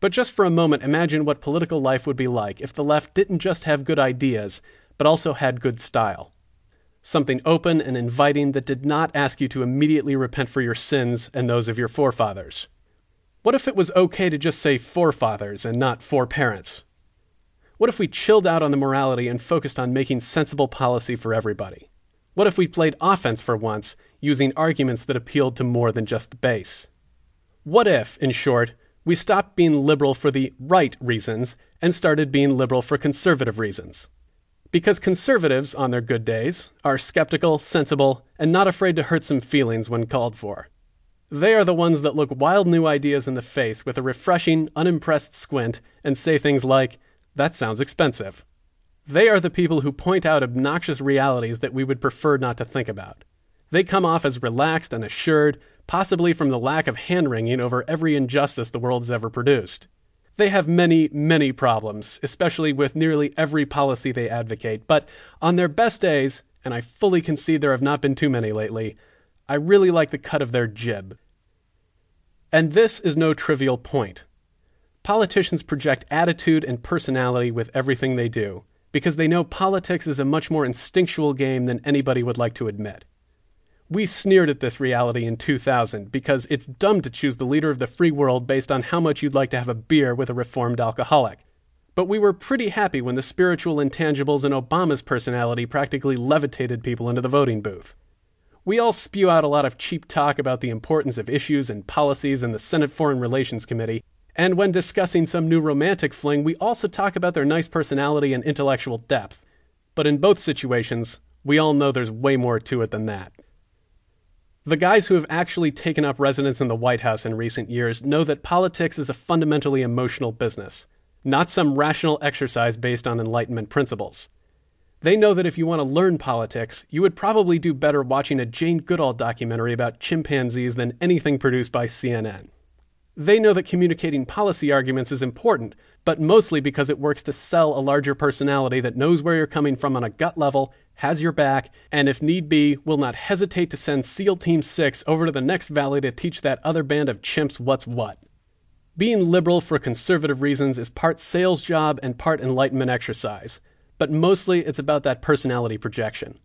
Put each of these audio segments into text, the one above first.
But just for a moment, imagine what political life would be like if the left didn't just have good ideas, but also had good style. Something open and inviting that did not ask you to immediately repent for your sins and those of your forefathers. What if it was okay to just say forefathers and not foreparents? What if we chilled out on the morality and focused on making sensible policy for everybody? What if we played offense for once, using arguments that appealed to more than just the base? What if, in short, we stopped being liberal for the right reasons and started being liberal for conservative reasons? Because conservatives, on their good days, are skeptical, sensible, and not afraid to hurt some feelings when called for. They are the ones that look wild new ideas in the face with a refreshing, unimpressed squint and say things like, that sounds expensive. They are the people who point out obnoxious realities that we would prefer not to think about. They come off as relaxed and assured, possibly from the lack of hand wringing over every injustice the world has ever produced. They have many, many problems, especially with nearly every policy they advocate, but on their best days, and I fully concede there have not been too many lately, I really like the cut of their jib. And this is no trivial point. Politicians project attitude and personality with everything they do, because they know politics is a much more instinctual game than anybody would like to admit. We sneered at this reality in 2000 because it's dumb to choose the leader of the free world based on how much you'd like to have a beer with a reformed alcoholic. But we were pretty happy when the spiritual intangibles in Obama's personality practically levitated people into the voting booth. We all spew out a lot of cheap talk about the importance of issues and policies in the Senate Foreign Relations Committee, and when discussing some new romantic fling, we also talk about their nice personality and intellectual depth. But in both situations, we all know there's way more to it than that. The guys who have actually taken up residence in the White House in recent years know that politics is a fundamentally emotional business, not some rational exercise based on Enlightenment principles. They know that if you want to learn politics, you would probably do better watching a Jane Goodall documentary about chimpanzees than anything produced by CNN. They know that communicating policy arguments is important, but mostly because it works to sell a larger personality that knows where you're coming from on a gut level, has your back, and if need be, will not hesitate to send SEAL Team 6 over to the next valley to teach that other band of chimps what's what. Being liberal for conservative reasons is part sales job and part enlightenment exercise but mostly it's about that personality projection.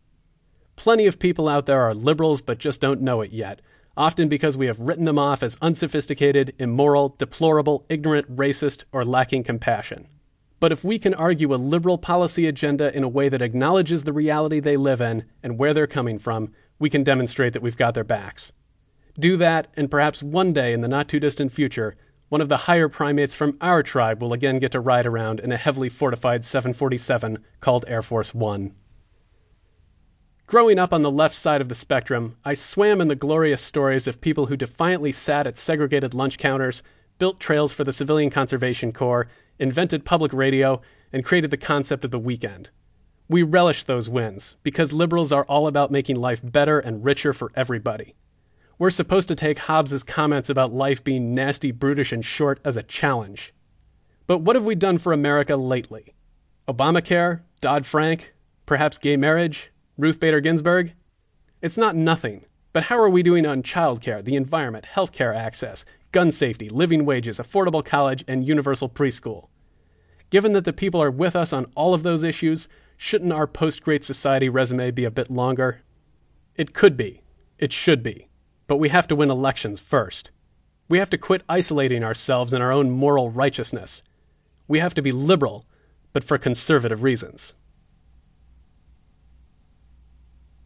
Plenty of people out there are liberals but just don't know it yet, often because we have written them off as unsophisticated, immoral, deplorable, ignorant, racist, or lacking compassion. But if we can argue a liberal policy agenda in a way that acknowledges the reality they live in and where they're coming from, we can demonstrate that we've got their backs. Do that, and perhaps one day in the not too distant future, one of the higher primates from our tribe will again get to ride around in a heavily fortified 747 called Air Force One. Growing up on the left side of the spectrum, I swam in the glorious stories of people who defiantly sat at segregated lunch counters, built trails for the Civilian Conservation Corps, invented public radio, and created the concept of the weekend. We relish those wins because liberals are all about making life better and richer for everybody. We're supposed to take Hobbes's comments about life being nasty, brutish, and short as a challenge. But what have we done for America lately? Obamacare? Dodd Frank? Perhaps gay marriage? Ruth Bader Ginsburg? It's not nothing. But how are we doing on childcare, the environment, healthcare access, gun safety, living wages, affordable college, and universal preschool? Given that the people are with us on all of those issues, shouldn't our post Great Society resume be a bit longer? It could be. It should be. But we have to win elections first. We have to quit isolating ourselves in our own moral righteousness. We have to be liberal, but for conservative reasons.